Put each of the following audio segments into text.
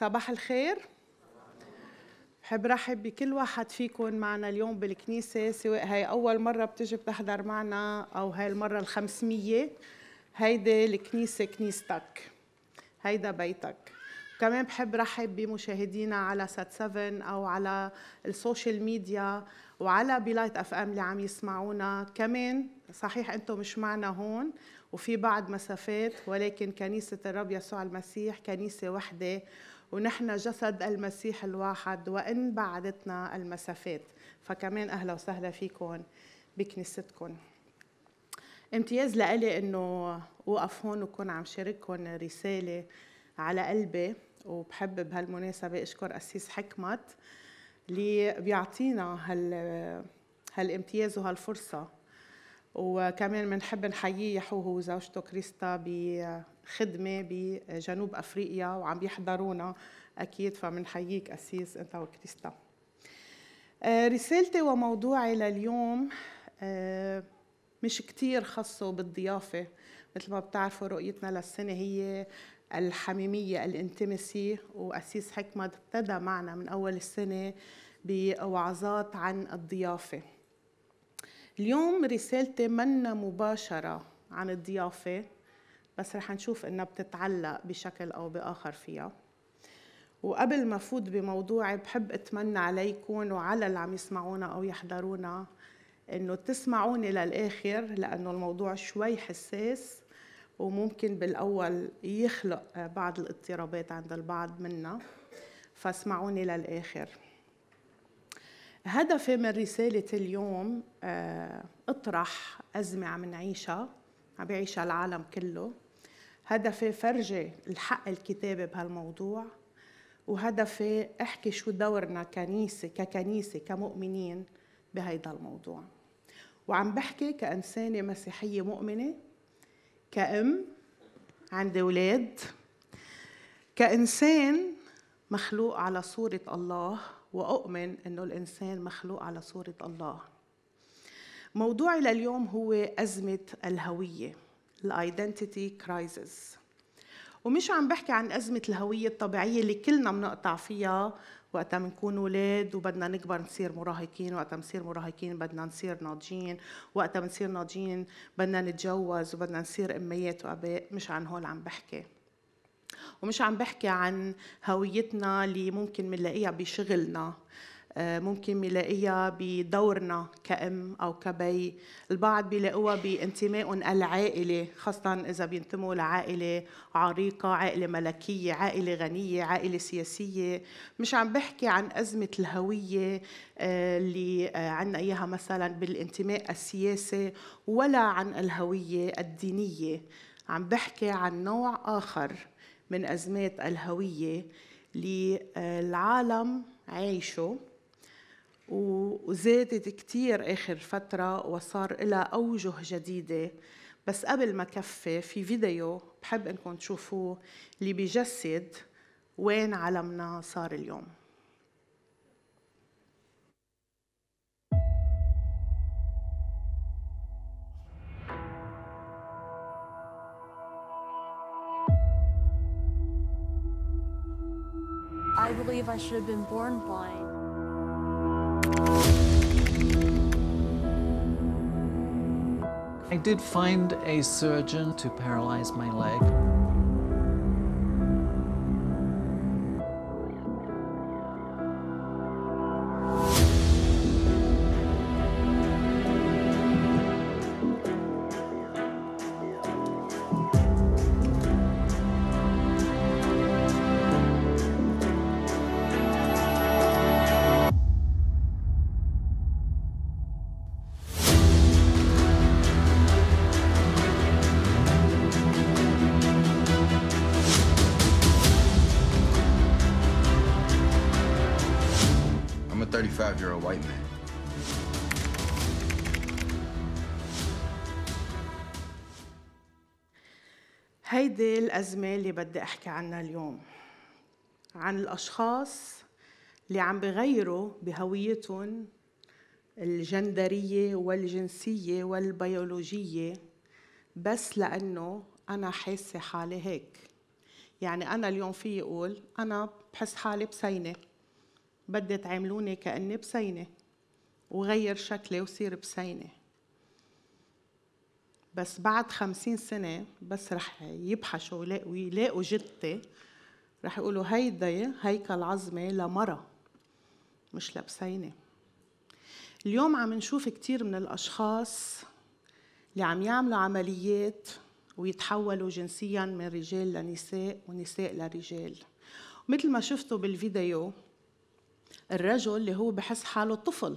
صباح الخير. بحب رحب بكل واحد فيكم معنا اليوم بالكنيسة سواء هاي أول مرة بتجي بتحضر معنا أو هاي المرة الخمسمية هيدي الكنيسة كنيستك هيدا بيتك. كمان بحب رحب بمشاهدينا على سات 7 أو على ال social media وعلى بلايت أف أم اللي عم يسمعونا. كمان صحيح أنتم مش معنا هون وفي بعض مسافات ولكن كنيسة الرب يسوع المسيح كنيسة وحدة. ونحن جسد المسيح الواحد وإن بعدتنا المسافات. فكمان أهلا وسهلا فيكم بكنيستكم. امتياز لإلي إنه وقف هون وكون عم شارككم رسالة على قلبي وبحب بهالمناسبة أشكر أسيس حكمت اللي بيعطينا هال هالامتياز وهالفرصة. وكمان بنحب نحييه هو وزوجته كريستا بخدمة بجنوب أفريقيا وعم بيحضرونا أكيد فبنحييك أسيس أنت وكريستا. آه، رسالتي وموضوعي لليوم آه، مش كتير خاصه بالضيافة مثل ما بتعرفوا رؤيتنا للسنة هي الحميمية الانتمسي وأسيس حكمة ابتدى معنا من أول السنة بوعظات عن الضيافة. اليوم رسالتي منا مباشرة عن الضيافة بس رح نشوف إنها بتتعلق بشكل أو بآخر فيها. وقبل ما فوت بموضوعي بحب أتمنى عليكم وعلى اللي عم يسمعونا أو يحضرونا إنه تسمعوني للآخر لأنه الموضوع شوي حساس وممكن بالأول يخلق بعض الاضطرابات عند البعض منا فاسمعوني للآخر. هدفي من رسالة اليوم آه، اطرح أزمة عم نعيشها عم بيعيشها العالم كله. هدفي فرجي الحق الكتابي بهالموضوع وهدفي أحكي شو دورنا كنيسة ككنيسة كمؤمنين بهيدا الموضوع. وعم بحكي كإنسانة مسيحية مؤمنة كأم عندي أولاد كإنسان مخلوق على صورة الله وأؤمن أنه الإنسان مخلوق على صورة الله. موضوعي لليوم هو أزمة الهوية. ال identity crisis ومش عم بحكي عن أزمة الهوية الطبيعية اللي كلنا بنقطع فيها وقتها بنكون أولاد وبدنا نكبر نصير مراهقين وقتها بنصير مراهقين بدنا نصير ناضجين وقتها بنصير ناضجين بدنا نتجوز وبدنا نصير أميات وأباء. مش عن هول عم بحكي. ومش عم بحكي عن هويتنا اللي ممكن بنلاقيها بشغلنا. ممكن بنلاقيها بدورنا كأم أو كبي. البعض بيلاقوها بانتمائهم العائلي خاصة إذا بينتموا لعائلة عريقة عائلة ملكية عائلة غنية عائلة سياسية. مش عم بحكي عن أزمة الهوية آه، اللي آه، عنا إياها مثلا بالانتماء السياسي ولا عن الهوية الدينية. عم بحكي عن نوع آخر من أزمات الهوية اللي العالم عايشه. وزادت كتير آخر فترة وصار لها أوجه جديدة بس قبل ما كفي في فيديو بحب إنكم تشوفوه اللي بيجسد وين عالمنا صار اليوم I believe I should have been born blind. I did find a surgeon to paralyze my leg. هيدي الأزمة اللي بدي أحكي عنها اليوم. عن الأشخاص اللي عم بغيروا بهويتهم الجندرية والجنسية والبيولوجية بس لأنه أنا حاسة حالي هيك. يعني أنا اليوم في أقول أنا بحس حالي بسينة. بدي تعاملوني كأني بسينة وغير شكلي وصير بسينة. بس بعد خمسين سنة بس رح يبحثوا ويلاقوا جدتي رح يقولوا هيدا هيكل عظمي لمرة مش لبسينة. اليوم عم نشوف كتير من الأشخاص اللي عم يعملوا عمليات ويتحولوا جنسيا من رجال لنساء ونساء لرجال. مثل ما شفتوا بالفيديو الرجل اللي هو بحس حاله طفل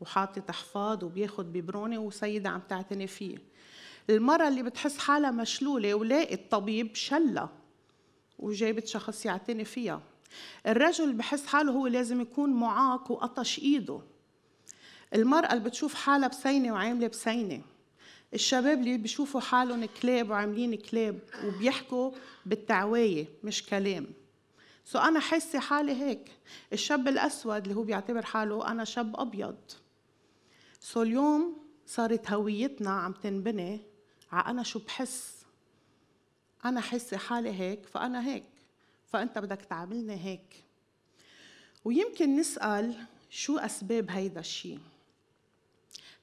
وحاطط حفاض وبياخد ببرونة وسيدة عم تعتني فيه. المرأة اللي بتحس حالها مشلولة ولاقت طبيب شلة وجابت شخص يعتني فيها. الرجل بحس حاله هو لازم يكون معاق وقطش إيده. المرأة اللي بتشوف حالها بسينة وعاملة بسينة. الشباب اللي بيشوفوا حالهم كلاب وعاملين كلاب وبيحكوا بالتعواية مش كلام. سو أنا حاسة حالي هيك. الشاب الأسود اللي هو بيعتبر حاله أنا شاب أبيض. سو اليوم صارت هويتنا عم تنبني على أنا شو بحس. أنا حاسة حالي هيك فأنا هيك. فأنت بدك تعاملني هيك. ويمكن نسأل شو أسباب هيدا الشيء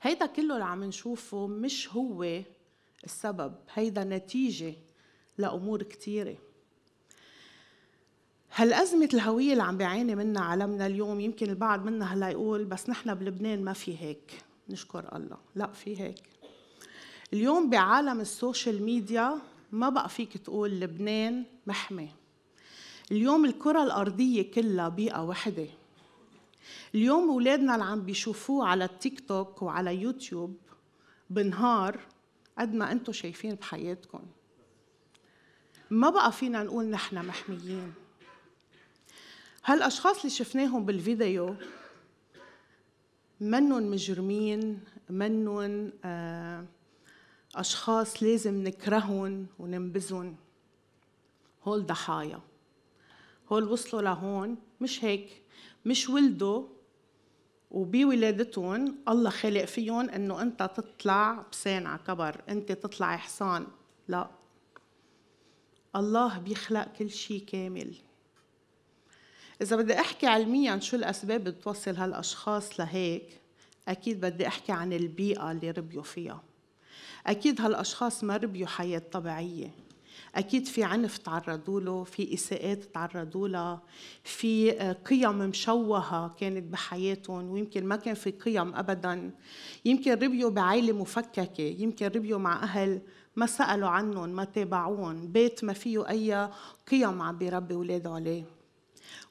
هيدا كله اللي عم نشوفه مش هو السبب هيدا نتيجة لأمور كتيرة. هالأزمة الهوية اللي عم بيعاني منها عالمنا اليوم يمكن البعض منا هلا يقول بس نحن بلبنان ما في هيك؟ نشكر الله. لا في هيك. اليوم بعالم ال social media ما بقى فيك تقول لبنان محمي. اليوم الكرة الأرضية كلها بيئة وحدة. اليوم أولادنا اللي عم بيشوفوه على التيك توك وعلى يوتيوب بنهار قد ما أنتم شايفين بحياتكم. ما بقى فينا نقول نحن محميين. هالأشخاص اللي شفناهم بالفيديو منن مجرمين منن آه أشخاص لازم نكرههم وننبذهم هول ضحايا. هول وصلوا لهون. مش هيك. مش ولدوا وبولادتهم الله خلق فيهم إنه أنت تطلع بسان على كبر. أنت تطلع حصان لا. الله بيخلق كل شيء كامل. إذا بدي أحكي علميا شو الأسباب بتوصل هالأشخاص لهيك أكيد بدي أحكي عن البيئة اللي ربيوا فيها. أكيد هالأشخاص ما ربيوا حياة طبيعية. أكيد في عنف تعرضوا له في إساءات تعرضوا لها في آه، قيم مشوهة كانت بحياتهم ويمكن ما كان في قيم أبدا. يمكن ربيوا بعائلة مفككة يمكن ربيوا مع أهل ما سألوا عنهم ما تابعوهم. بيت ما فيه أي قيم عم بيربي أولاده عليه.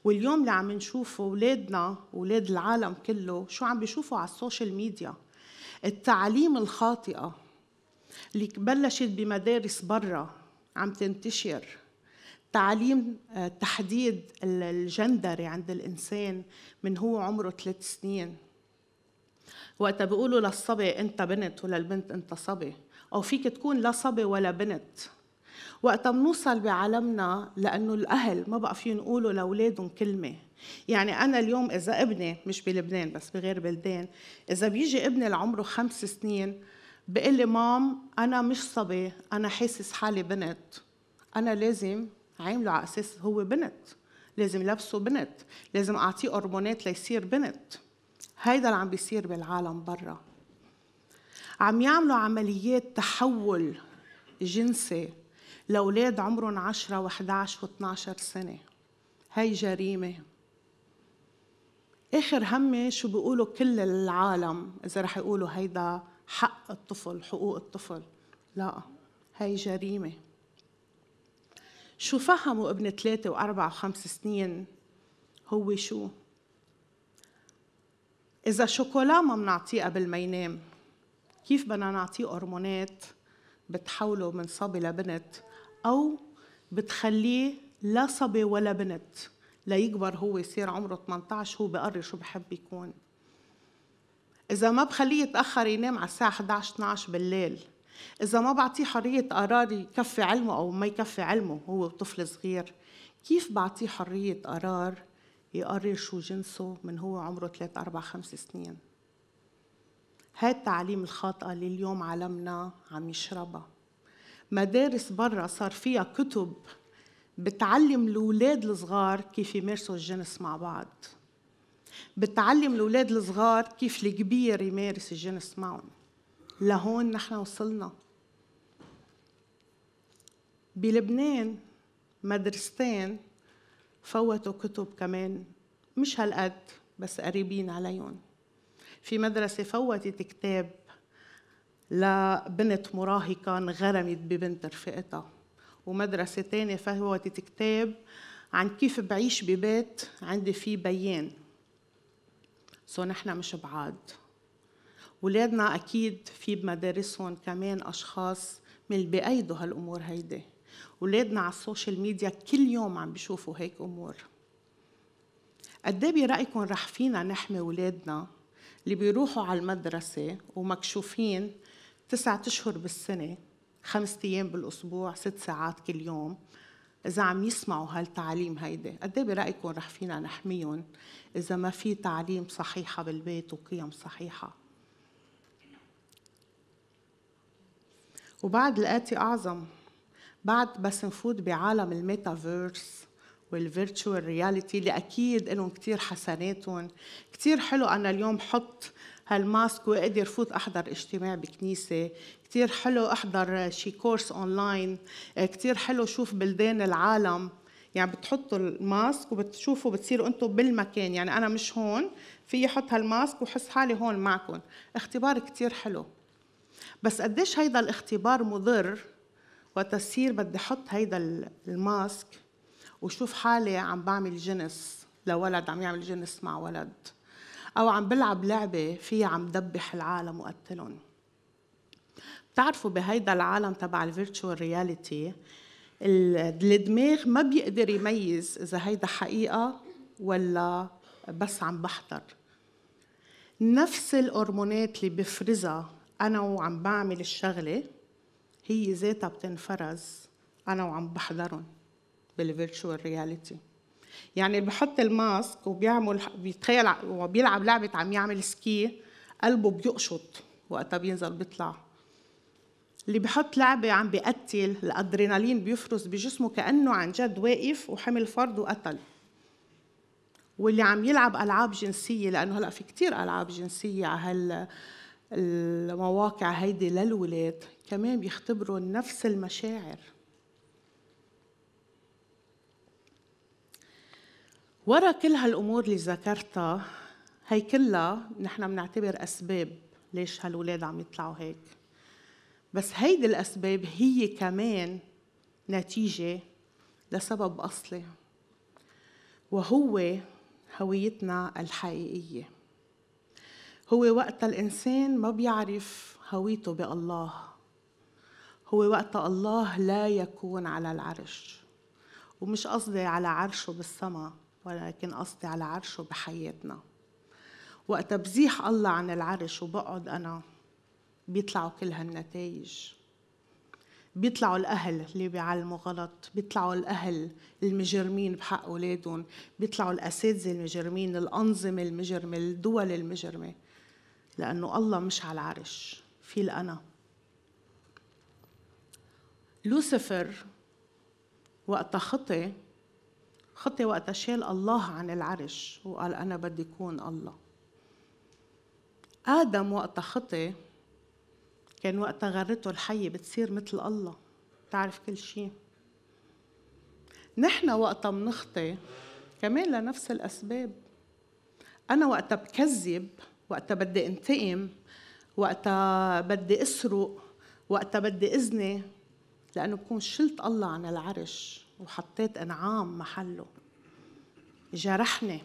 واليوم اللي عم نشوفه أولادنا أولاد العالم كله شو عم بيشوفوا على ال social media؟ التعليم الخاطئة اللي بلشت بمدارس برا عم تنتشر. تعليم آه، تحديد الجندري عند الإنسان من هو عمره ثلاث سنين. وقتها بيقولوا للصبي أنت بنت وللبنت أنت صبي. أو فيك تكون لا صبي ولا بنت. وقتها بنوصل بعالمنا لأنه الأهل ما بقى فيهم يقولوا لأولادهم كلمة. يعني أنا اليوم إذا ابني مش بلبنان بس بغير بلدان إذا بيجي ابني اللي عمره خمس سنين بقول لي مام أنا مش صبي أنا حاسس حالي بنت أنا لازم عامله على أساس هو بنت لازم لبسه بنت لازم أعطيه هرمونات ليصير بنت. هيدا اللي عم بيصير بالعالم برا. عم يعملوا عمليات تحول جنسي. لأولاد عمرهم 10 و11 و12 سنة. هي جريمة. آخر همي شو بيقولوا كل العالم إذا رح يقولوا هيدا حق الطفل حقوق الطفل. لا هي جريمة. شو فهموا ابن ثلاثة وأربع وخمس سنين هو شو؟ إذا شوكولا ما بنعطيه قبل ما ينام كيف بدنا نعطيه هرمونات بتحوله من صبي لبنت؟ أو بتخليه لا صبي ولا بنت. ليكبر هو يصير عمره 18 هو بقرر شو بحب يكون. إذا ما بخليه يتأخر ينام على الساعة 11 12 بالليل. إذا ما بعطيه حرية قرار يكفي علمه أو ما يكفي علمه هو طفل صغير. كيف بعطيه حرية قرار يقرر شو جنسه من هو عمره 3 4 5 سنين؟ هاي التعليم الخاطئة اللي اليوم عالمنا عم يشربها. مدارس برا صار فيها كتب بتعلم الأولاد الصغار كيف يمارسوا الجنس مع بعض. بتعلم الأولاد الصغار كيف الكبير يمارس الجنس معهم. لهون نحن وصلنا. بلبنان مدرستين فوتوا كتب كمان مش هالقد بس قريبين عليهم. في مدرسة فوتت كتاب لبنت مراهقة انغرمت ببنت رفيقتها ومدرسة تانية فوتت كتاب عن كيف بعيش ببيت عندي فيه بيان. so نحن مش بعاد. ولادنا أكيد في بمدارسهم كمان أشخاص من اللي بأيدوا هالأمور هيدي. ولادنا على ال social media كل يوم عم بيشوفوا هيك أمور. قد إيه برأيكم رح فينا نحمي ولادنا اللي بيروحوا على المدرسة ومكشوفين تسعة أشهر بالسنة خمسة أيام بالأسبوع ست ساعات كل يوم. إذا عم يسمعوا هالتعليم هيدي قد إيه برأيكم رح فينا نحميهم إذا ما في تعليم صحيحة بالبيت وقيم صحيحة؟ وبعد الآتي أعظم بعد بس نفوت بعالم ال metaverse وال virtual reality اللي أكيد لهم كثير حسناتهم. كثير حلو أنا اليوم حط هال mask واقدر فوت أحضر اجتماع بكنيسة. كثير حلو أحضر شي course online كثير حلو شوف بلدان العالم. يعني بتحطوا ال mask وبتشوفوا بتصيروا أنتم بالمكان. يعني أنا مش هون في أحط هال mask وحس حالي هون معكم اختبار كثير حلو. بس قديش هيدا الاختبار مضر وتصير بدي أحط هيدا ال mask وشوف حالي عم بعمل جنس لولد عم يعمل جنس مع ولد. أو عم بلعب لعبة فيها عم دبح العالم وقتلهم بتعرفوا بهيدا العالم تبع ال virtual reality الدماغ ما بيقدر يميز إذا هيدا حقيقة ولا بس عم بحضر. نفس الهرمونات اللي بفرزها أنا وعم بعمل الشغلة هي ذاتها بتنفرز أنا وعم بحضرهم بال virtual reality يعني اللي بحط الماسك وبيعمل بيتخيل وبيلعب لعبة عم يعمل سكي قلبه بيقشط وقتها بينزل بيطلع. اللي بحط لعبة عم بيقتل الأدرينالين بيفرز بجسمه كأنه عن جد واقف وحمل فرد وقتل. واللي عم يلعب ألعاب جنسية لأنه هلأ في كتير ألعاب جنسية على هال المواقع هيدي للولاد كمان بيختبروا نفس المشاعر. ورا كل هالأمور اللي ذكرتها هي كلها نحن بنعتبر أسباب ليش هالولاد عم يطلعوا هيك. بس هيدي الأسباب هي كمان نتيجة لسبب أصلي وهو هويتنا الحقيقية. هو وقت الإنسان ما بيعرف هويته بالله. هو وقت الله لا يكون على العرش ومش قصدي على عرشه بالسماء. ولكن قصدي على عرشه بحياتنا. وقت بزيح الله عن العرش وبقعد أنا بيطلعوا كل هالنتائج بيطلعوا الأهل اللي بيعلموا غلط بيطلعوا الأهل المجرمين بحق أولادهم بيطلعوا الأساتذة المجرمين الأنظمة المجرمة الدول المجرمة. لأنه الله مش على العرش في الأنا. لوسيفر وقت خطي خطي وقت شال الله عن العرش وقال أنا بدي أكون الله. آدم وقت خطي كان وقتها غرته الحية بتصير مثل الله. تعرف كل شيء. نحن وقتها بنخطي كمان لنفس الأسباب. أنا وقتها بكذب وقتها بدي انتقم وقتها بدي أسرق وقتها بدي إذني لأنه بكون شلت الله عن العرش. وحطيت أنعام محله. جرحني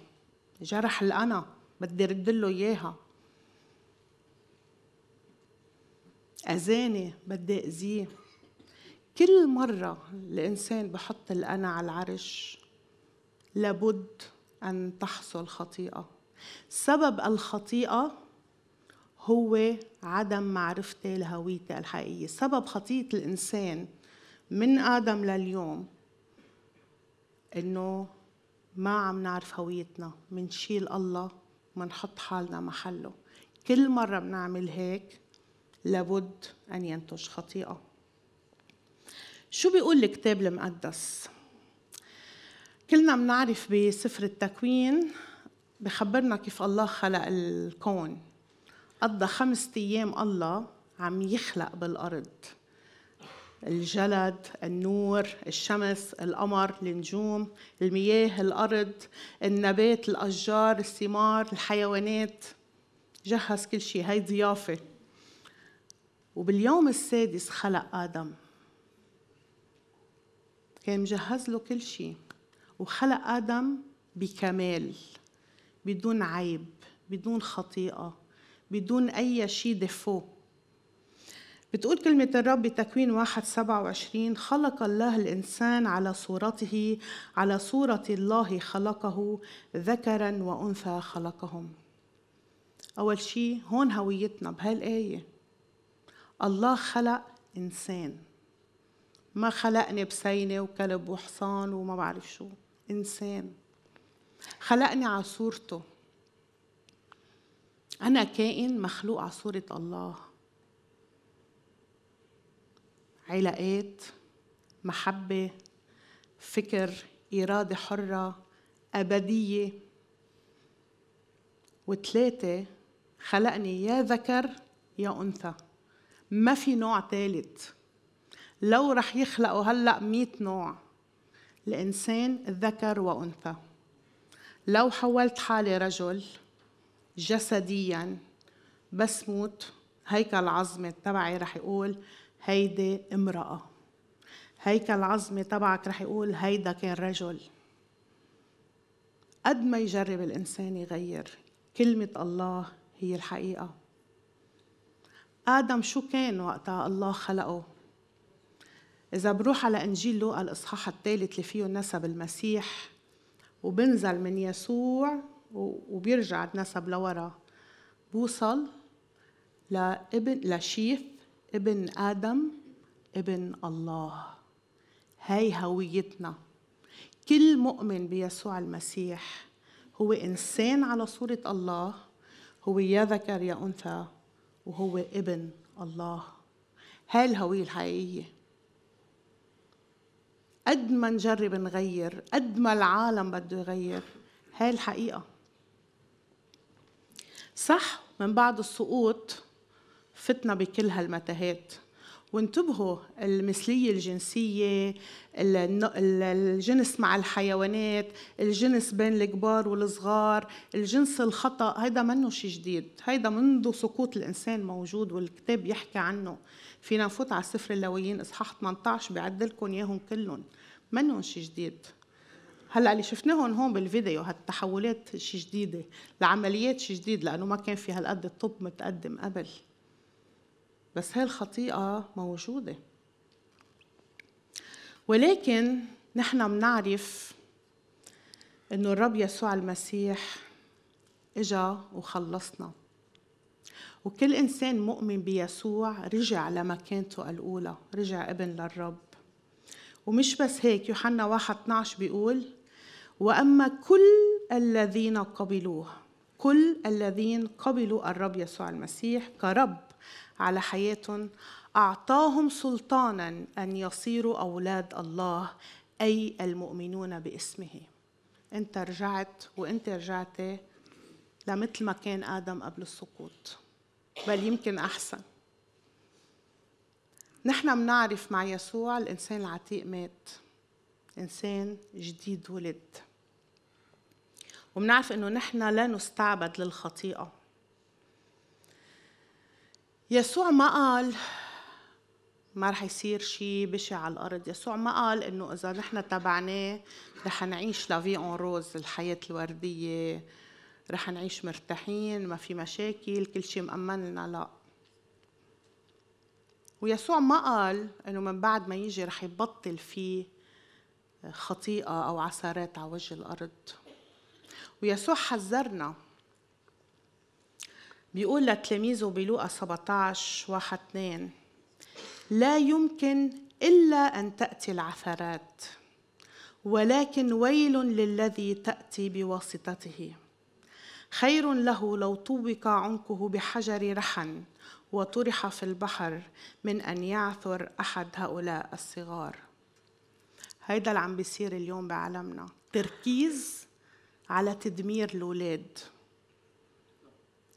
جرح الانا بدي رد له إياها. أذاني بدي أذيه. كل مرة الإنسان بحط الأنا على العرش لابد أن تحصل خطيئة. سبب الخطيئة هو عدم معرفتي لهويتي الحقيقية. سبب خطيئة الإنسان من آدم لليوم إنه ما عم نعرف هويتنا منشيل الله منحط حالنا محله. كل مرة بنعمل هيك لابد أن ينتج خطيئة. شو بيقول الكتاب المقدس؟ كلنا بنعرف بسفر التكوين بخبرنا كيف الله خلق الكون. قضى خمسة أيام الله عم يخلق بالأرض. الجلد النور الشمس القمر النجوم المياه الأرض النبات الأشجار الثمار الحيوانات. جهز كل شيء. هاي ضيافة. وباليوم السادس خلق آدم. كان مجهز له كل شيء. وخلق آدم بكمال بدون عيب بدون خطيئة بدون أي شيء دفو. بتقول كلمة الرب بتكوين واحد سبعة وعشرين خلق الله الإنسان على صورته على صورة الله خلقه ذكرا وأنثى خلقهم. أول شيء هون هويتنا بهالآية. الله خلق إنسان. ما خلقني بسينة وكلب وحصان وما بعرف شو. إنسان. خلقني على صورته. أنا كائن مخلوق على صورة الله. علاقات محبة فكر إرادة حرة أبدية. وثلاثة خلقني يا ذكر يا أنثى. ما في نوع ثالث. لو رح يخلقوا هلأ مئة نوع. الإنسان ذكر وأنثى. لو حولت حالي رجل جسديا بس موت هيكل عظمة تبعي رح يقول هيدي امرأة. هيكل عظمة تبعك رح يقول هيدا كان رجل قد ما يجرب الإنسان يغير كلمة الله هي الحقيقة. آدم شو كان وقتها الله خلقه؟ إذا بروح على إنجيل لوقا الإصحاح الثالث اللي فيه نسب المسيح وبنزل من يسوع وبيرجع النسب لورا بوصل لابن لشيث ابن آدم ابن الله. هاي هويتنا. كل مؤمن بيسوع المسيح هو إنسان على صورة الله هو يا ذكر يا أنثى وهو ابن الله. هاي الهوية الحقيقية. قد ما نجرب نغير قد ما العالم بده يغير هاي الحقيقة. صح من بعد السقوط فتنا بكل هالمتاهات. وانتبهوا المثلية الجنسية الجنس مع الحيوانات الجنس بين الكبار والصغار الجنس الخطأ هيدا منه شيء جديد. هيدا منذ سقوط الإنسان موجود والكتاب يحكي عنه. فينا نفوت على سفر اللويين إصحاح 18 بيعد لكم إياهم كلهم منهم شيء جديد. هلأ اللي شفناهم هون بالفيديو هالتحولات شيء جديدة. العمليات شيء جديد لأنه ما كان في هالقد الطب متقدم قبل. بس هاي الخطيئة موجودة. ولكن نحن بنعرف إنه الرب يسوع المسيح إجا وخلصنا. وكل إنسان مؤمن بيسوع رجع لمكانته الأولى رجع ابن للرب. ومش بس هيك يوحنا 1 12 بيقول وأما كل الذين قبلوه كل الذين قبلوا الرب يسوع المسيح كرب على حياتهم أعطاهم سلطانا أن يصيروا أولاد الله أي المؤمنون باسمه. أنت رجعت وأنت رجعتي لمثل ما كان آدم قبل السقوط بل يمكن أحسن. نحن بنعرف مع يسوع الإنسان العتيق مات. إنسان جديد ولد. وبنعرف إنه نحن لا نستعبد للخطيئة. يسوع ما قال ما رح يصير شيء بشع على الأرض يسوع ما قال إنه إذا نحن تبعناه رح نعيش لافي اون روز الحياة الوردية. رح نعيش مرتاحين ما في مشاكل كل شيء مأمن لنا. لا. ويسوع ما قال إنه من بعد ما يجي رح يبطل في خطيئة أو عثرات على وجه الأرض. ويسوع حذرنا بيقول لتلاميذه بلوقا 17 واحد اثنين لا يمكن إلا أن تأتي العثرات ولكن ويل للذي تأتي بواسطته. خير له لو طوبق عنقه بحجر رحن وطرح في البحر من أن يعثر أحد هؤلاء الصغار. هيدا اللي عم بيصير اليوم بعالمنا. تركيز على تدمير الأولاد.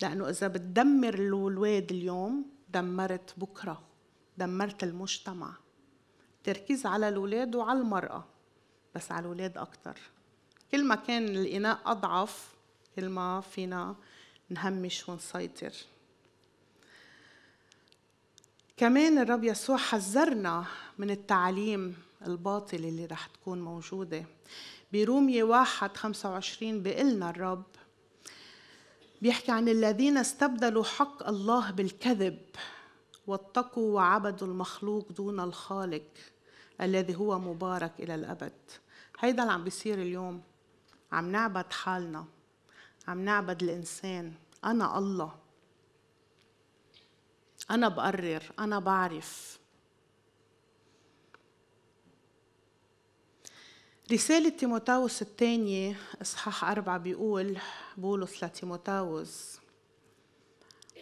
لأنه إذا بتدمر الأولاد اليوم دمرت بكرة دمرت المجتمع. تركيز على الأولاد وعلى المرأة بس على الأولاد أكتر. كل ما كان الإناء أضعف كل ما فينا نهمش ونسيطر. كمان الرب يسوع حذرنا من التعليم الباطل اللي رح تكون موجودة. برومية واحد خمسة وعشرين بيقلنا الرب بيحكي عن الذين استبدلوا حق الله بالكذب واتقوا وعبدوا المخلوق دون الخالق الذي هو مبارك إلى الأبد. هيدا اللي عم بيصير اليوم. عم نعبد حالنا عم نعبد الإنسان. أنا الله. أنا بقرر أنا بعرف. رسالة تيموتاوس الثانية إصحاح أربعة بيقول بولس لتيموتاوس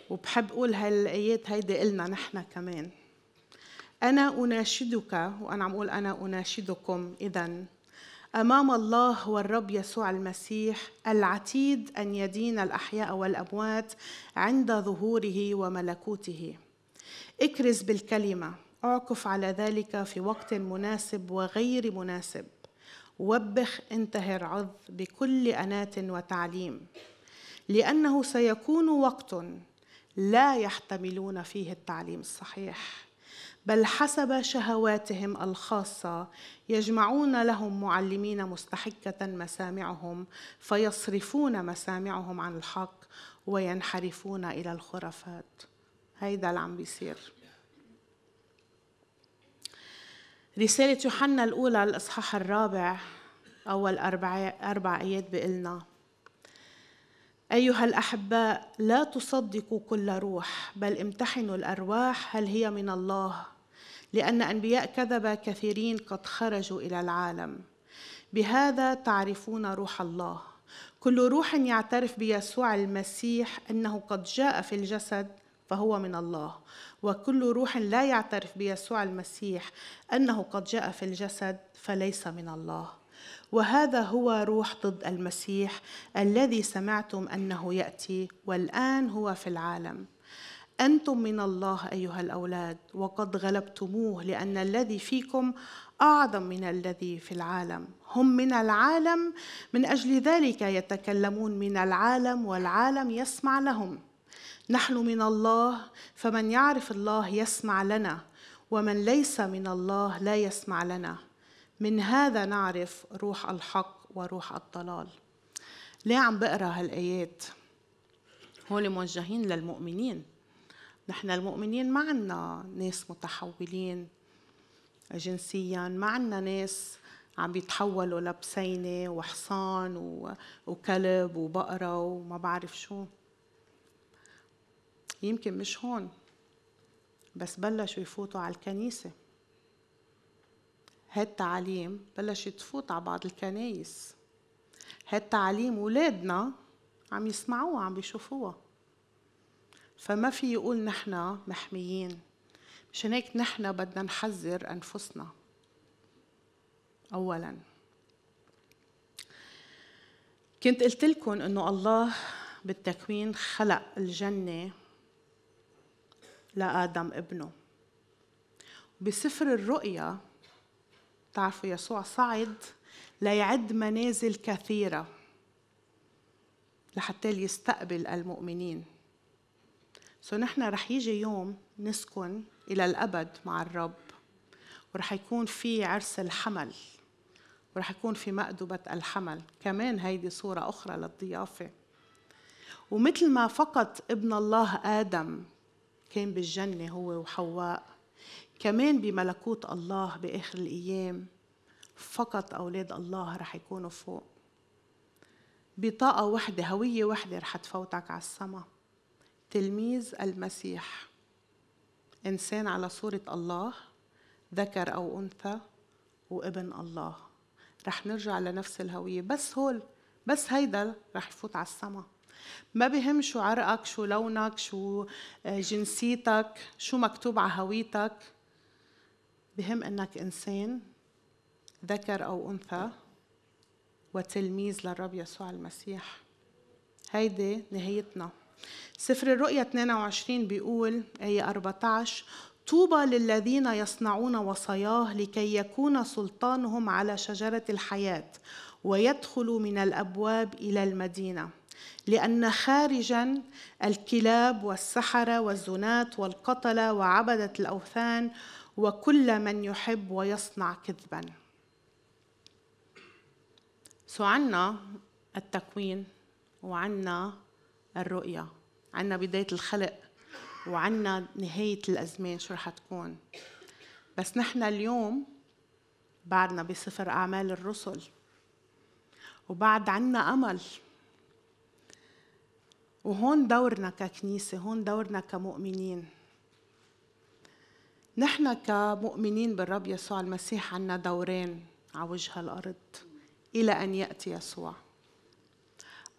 وبحب أقول هالآيات هيدي إلنا نحن كمان. أنا أناشدك وأنا عم أقول أنا أناشدكم إذا أمام الله والرب يسوع المسيح العتيد أن يدين الأحياء والأموات عند ظهوره وملكوته. اكرز بالكلمة أعكف على ذلك في وقت مناسب وغير مناسب. وبخ انتهر عظ بكل أناة وتعليم لأنه سيكون وقت لا يحتملون فيه التعليم الصحيح بل حسب شهواتهم الخاصة يجمعون لهم معلمين مستحكه مسامعهم فيصرفون مسامعهم عن الحق وينحرفون إلى الخرافات. هيدا اللي عم بيصير. رسالة يوحنا الأولى الإصحاح الرابع أول أربع أربع آيات بيقلنا أيها الأحباء لا تصدقوا كل روح بل امتحنوا الأرواح هل هي من الله؟ لأن أنبياء كذبة كثيرين قد خرجوا إلى العالم. بهذا تعرفون روح الله. كل روح يعترف بيسوع المسيح أنه قد جاء في الجسد فهو من الله. وكل روح لا يعترف بيسوع المسيح أنه قد جاء في الجسد فليس من الله. وهذا هو روح ضد المسيح الذي سمعتم أنه يأتي والآن هو في العالم. أنتم من الله أيها الأولاد وقد غلبتموه لأن الذي فيكم أعظم من الذي في العالم. هم من العالم من أجل ذلك يتكلمون من العالم والعالم يسمع لهم. نحن من الله فمن يعرف الله يسمع لنا ومن ليس من الله لا يسمع لنا. من هذا نعرف روح الحق وروح الضلال. ليه عم بقرأ هالآيات؟ هول موجهين للمؤمنين. نحن المؤمنين ما عنا ناس متحولين جنسيا ما عنا ناس عم بيتحولوا لبسينة وحصان وكلب وبقرة وما بعرف شو. يمكن مش هون بس بلشوا يفوتوا على الكنيسة. هالتعليم بلشت تفوت على بعض الكنايس. هالتعليم ولادنا عم يسمعوها عم بيشوفوها فما في يقول نحن محميين. مشان هيك نحن بدنا نحذر أنفسنا. اولا. كنت قلت لكم إنه الله بالتكوين خلق الجنة لآدم ابنه. بسفر الرؤيا تعرفوا يسوع صعد ليعد منازل كثيرة لحتى يستقبل المؤمنين. سو نحن رح يجي يوم نسكن إلى الأبد مع الرب ورح يكون في عرس الحمل ورح يكون في مأدبة الحمل. كمان هيدي صورة أخرى للضيافة. ومثل ما فقط ابن الله آدم كان بالجنة هو وحواء. كمان بملكوت الله بآخر الأيام فقط أولاد الله رح يكونوا فوق. بطاقة وحدة هوية وحدة رح تفوتك على السما. تلميذ المسيح. إنسان على صورة الله ذكر أو أنثى وابن الله. رح نرجع لنفس الهوية. بس هول بس هيدا رح يفوت على السما. ما بهم شو عرقك شو لونك شو آه، جنسيتك شو مكتوب على هويتك. بهم إنك إنسان ذكر أو أنثى وتلميذ للرب يسوع المسيح. هيدي نهايتنا. سفر الرؤيا 22 بيقول آية 14 طوبى للذين يصنعون وصاياه لكي يكون سلطانهم على شجرة الحياة ويدخلوا من الأبواب إلى المدينة. لأن خارجا الكلاب والسحرة والزنات والقتلة وعبدة الأوثان وكل من يحب ويصنع كذبا. سو عنا التكوين وعنا الرؤية عنا بداية الخلق وعنا نهاية الأزمان شو رح تكون. بس نحن اليوم بعدنا بسفر أعمال الرسل وبعد عنا أمل. وهون دورنا ككنيسة هون دورنا كمؤمنين. نحن كمؤمنين بالرب يسوع المسيح عنا دورين على وجه الأرض إلى أن يأتي يسوع.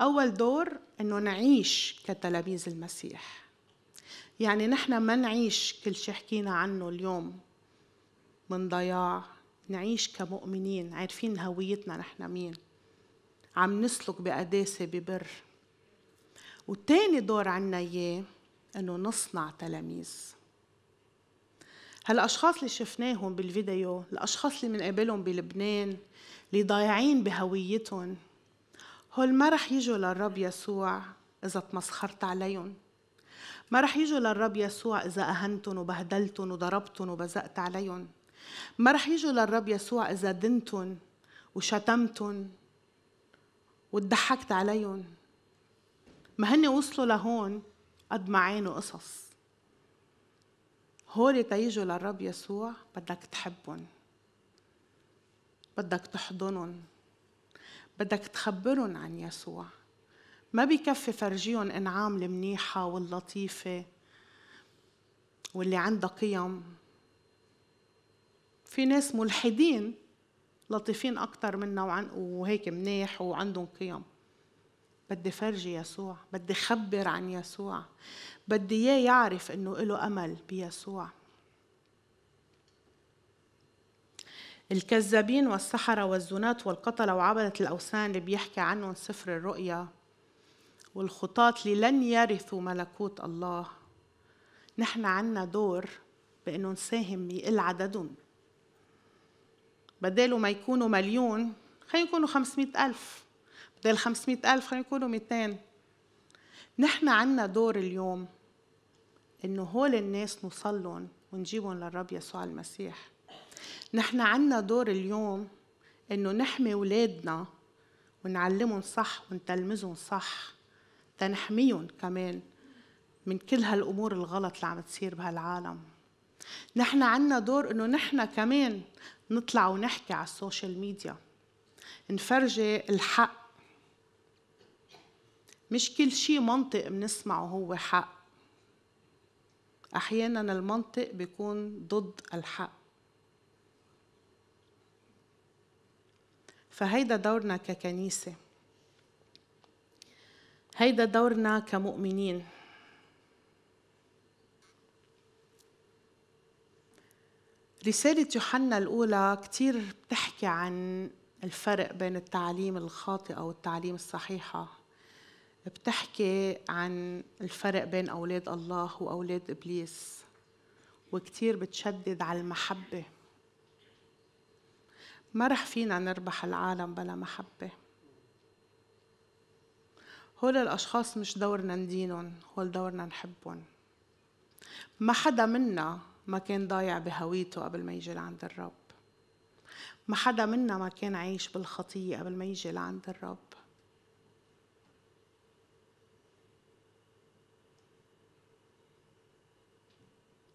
أول دور إنه نعيش كتلاميذ المسيح. يعني نحن ما نعيش كل شيء حكينا عنه اليوم من ضياع نعيش كمؤمنين عارفين هويتنا نحن مين. عم نسلك بقداسة ببر. والتاني دور عنا إياه إنه نصنع تلاميذ. هالأشخاص اللي شفناهم بالفيديو الأشخاص اللي بنقابلهم بلبنان اللي ضايعين بهويتهم هول ما رح يجوا للرب يسوع إذا تمسخرت عليهم. ما رح يجوا للرب يسوع إذا أهنتهم وبهدلتهم وضربتهم وبزقت عليهم. ما رح يجوا للرب يسوع إذا دنتهم وشتمتهم وضحكت عليهم. ما هن وصلوا لهون قد ما عانوا قصص. هول تيجوا للرب يسوع بدك تحبهم. بدك تحضنهم. بدك تخبرهم عن يسوع. ما بيكفي فرجيهم إنعام المنيحة واللطيفة واللي عندها قيم. في ناس ملحدين لطيفين أكثر منا وهيك منيح وعندهم قيم. بدي فرجي يسوع بدي خبر عن يسوع بدي إياه يعرف إنه له أمل بيسوع. الكذابين والسحرة والزنات والقتلة وعبدة الأوثان اللي بيحكي عنهم سفر الرؤيا والخطاة اللي لن يرثوا ملكوت الله. نحن عنا دور بأنه نساهم يقل عددهم. بداله ما يكونوا مليون خلينا يكونوا خمسمائة ألف. بدل خمسمائة ألف خلينا يكونوا ميتين. نحن عنا دور اليوم إنه هول الناس نوصلهم ونجيبهم للرب يسوع المسيح. نحن عنا دور اليوم إنه نحمي أولادنا ونعلمهم صح ونتلمذهم صح تنحميهم كمان من كل هالأمور الغلط اللي عم تصير بهالعالم. نحن عنا دور إنه نحن كمان نطلع ونحكي على السوشيال ميديا. نفرجي الحق مش كل شيء منطق بنسمعه هو حق. أحيانا المنطق بيكون ضد الحق. فهيدا دورنا ككنيسة. هيدا دورنا كمؤمنين. رسالة يوحنا الأولى كتير بتحكي عن الفرق بين التعليم الخاطئة والتعليم الصحيحة. بتحكي عن الفرق بين أولاد الله وأولاد إبليس وكتير بتشدد على المحبة. ما رح فينا نربح العالم بلا محبة. هول الأشخاص مش دورنا ندينهم هول دورنا نحبهم. ما حدا منا ما كان ضايع بهويته قبل ما يجي لعند الرب. ما حدا منا ما كان عايش بالخطية قبل ما يجي لعند الرب.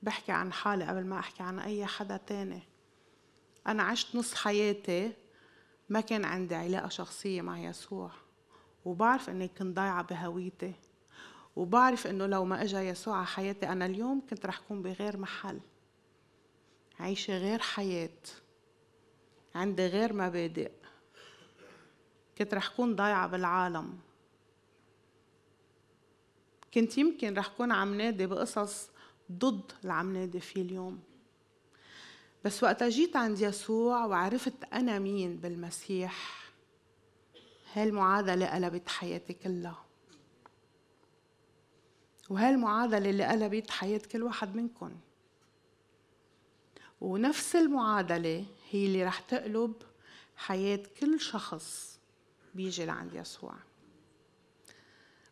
بحكي عن حالي قبل ما أحكي عن أي حدا تاني. أنا عشت نص حياتي ما كان عندي علاقة شخصية مع يسوع وبعرف إني كنت ضايعة بهويتي وبعرف إنه لو ما إجا يسوع على حياتي أنا اليوم كنت رح كون بغير محل. عايشة غير حياة عندي غير مبادئ. كنت رح كون ضايعة بالعالم. كنت يمكن رح كون عم نادي بقصص ضد اللي عم نادي فيه اليوم. بس وقت جيت عند يسوع وعرفت أنا مين بالمسيح هالمعادلة قلبت حياتي كلها؟ وهالمعادلة اللي قلبت حياة كل واحد منكم؟ ونفس المعادلة هي اللي رح تقلب حياة كل شخص بيجي لعند يسوع.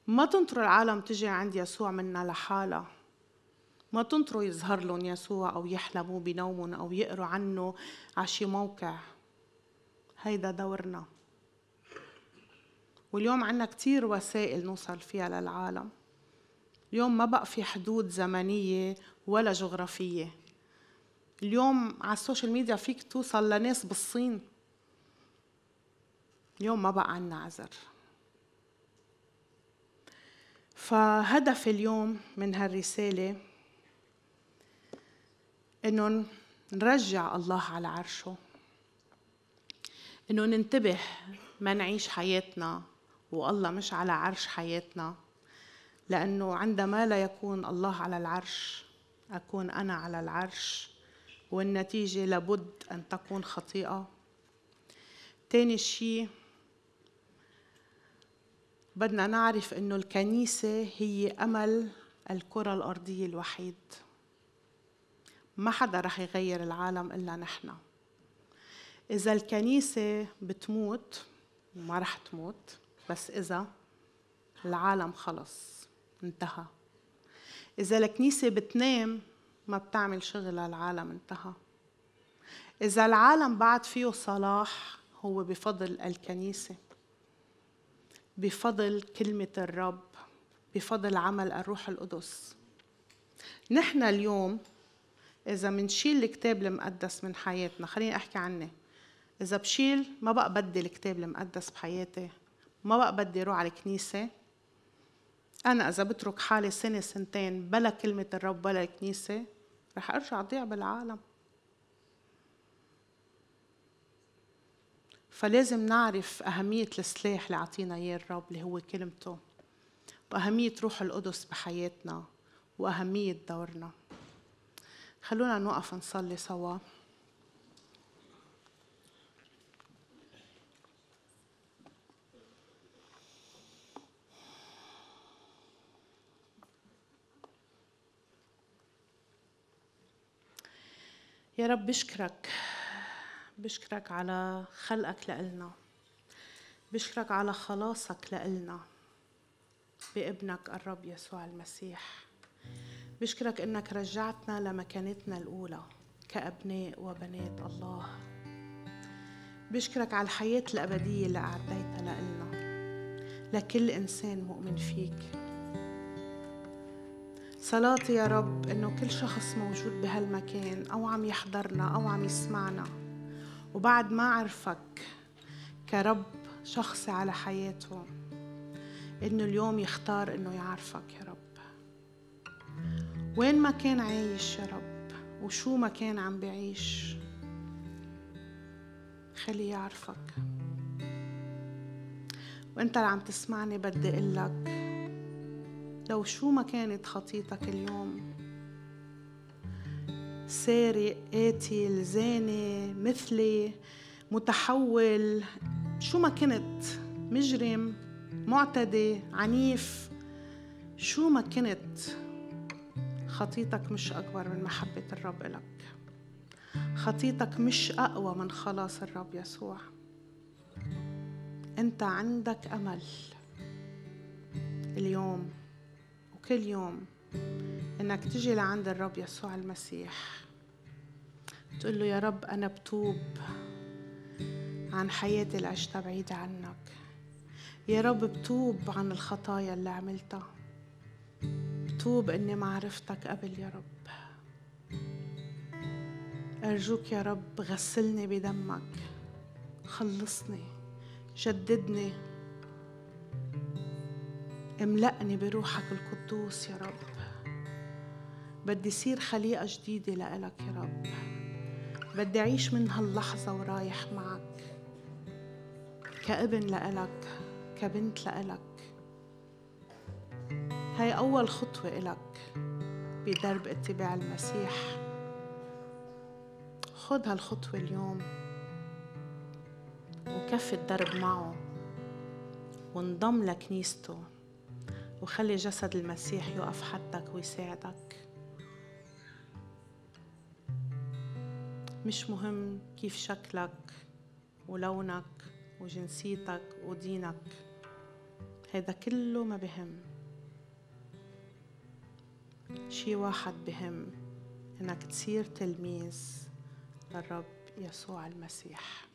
ما تنطروا العالم تجي عند يسوع منا لحالها. ما تنطروا يظهر لهم يسوع أو يحلموا بنومهم أو يقروا عنه على شي موقع. هيدا دورنا. واليوم عنا كتير وسائل نوصل فيها للعالم. اليوم ما بقى في حدود زمنية ولا جغرافية. اليوم على ال social media فيك توصل لناس بالصين. اليوم ما بقى عنا عذر. فهدف اليوم من هالرسالة إنه نرجع الله على عرشه. إنه ننتبه ما نعيش حياتنا والله مش على عرش حياتنا. لأنه عندما لا يكون الله على العرش أكون أنا على العرش والنتيجة لابد أن تكون خطيئة. تاني شيء بدنا نعرف إنه الكنيسة هي أمل الكرة الأرضية الوحيد. ما حدا رح يغير العالم إلا نحن. إذا الكنيسة بتموت ما رح تموت بس إذا العالم خلص انتهى. إذا الكنيسة بتنام ما بتعمل شغل للعالم انتهى. إذا العالم بعد فيه صلاح هو بفضل الكنيسة. بفضل كلمة الرب بفضل عمل الروح القدس. نحن اليوم إذا منشيل الكتاب المقدس من حياتنا خليني أحكي عني إذا بشيل ما بقى بدي الكتاب المقدس بحياتي. ما بقى بدي أروح على الكنيسة. أنا إذا بترك حالي سنة سنتين بلا كلمة الرب بلا الكنيسة رح أرجع أضيع بالعالم. فلازم نعرف أهمية السلاح اللي عطينا إياه الرب اللي هو كلمته وأهمية روح القدس بحياتنا وأهمية دورنا. خلونا نوقف نصلي سوا. يا رب بشكرك. بشكرك على خلقك لإلنا. بشكرك على خلاصك لإلنا. بابنك الرب يسوع المسيح. بشكرك إنك رجعتنا لمكانتنا الأولى كأبناء وبنات الله. بشكرك على الحياة الأبدية اللي اعديتها لنا لكل إنسان مؤمن فيك. صلاتي يا رب إنه كل شخص موجود بهالمكان أو عم يحضرنا أو عم يسمعنا. وبعد ما عرفك كرب شخصي على حياته إنه اليوم يختار إنه يعرفك يا رب. وين ما كان عايش يا رب وشو ما كان عم بعيش. خليه يعرفك. وانت اللي عم تسمعني بدي أقول لك لو شو ما كانت خطيتك اليوم سارق قاتل زاني مثلي متحول شو ما كنت مجرم معتدي عنيف شو ما كنت خطيتك مش أكبر من محبة الرب إلك خطيتك مش أقوى من خلاص الرب يسوع. أنت عندك أمل اليوم وكل يوم إنك تجي لعند الرب يسوع المسيح. تقول له يا رب أنا بتوب عن حياتي اللي عشتها بعيدة عنك. يا رب بتوب عن الخطايا اللي عملتها. بتوب إني ما عرفتك قبل يا رب. أرجوك يا رب غسلني بدمك خلصني جددني املأني بروحك القدوس يا رب. بدي صير خليقة جديدة لإلك يا رب. بدي أعيش من هاللحظة ورايح معك كابن لإلك كبنت لإلك. هاي أول خطوة إلك بدرب اتباع المسيح. خد هالخطوة اليوم وكفي الدرب معه وانضم لكنيسته وخلي جسد المسيح يقف حدك ويساعدك. مش مهم كيف شكلك ولونك وجنسيتك ودينك هيدا كله ما بهم. شي واحد بهم إنك تصير تلميذ للرب يسوع المسيح.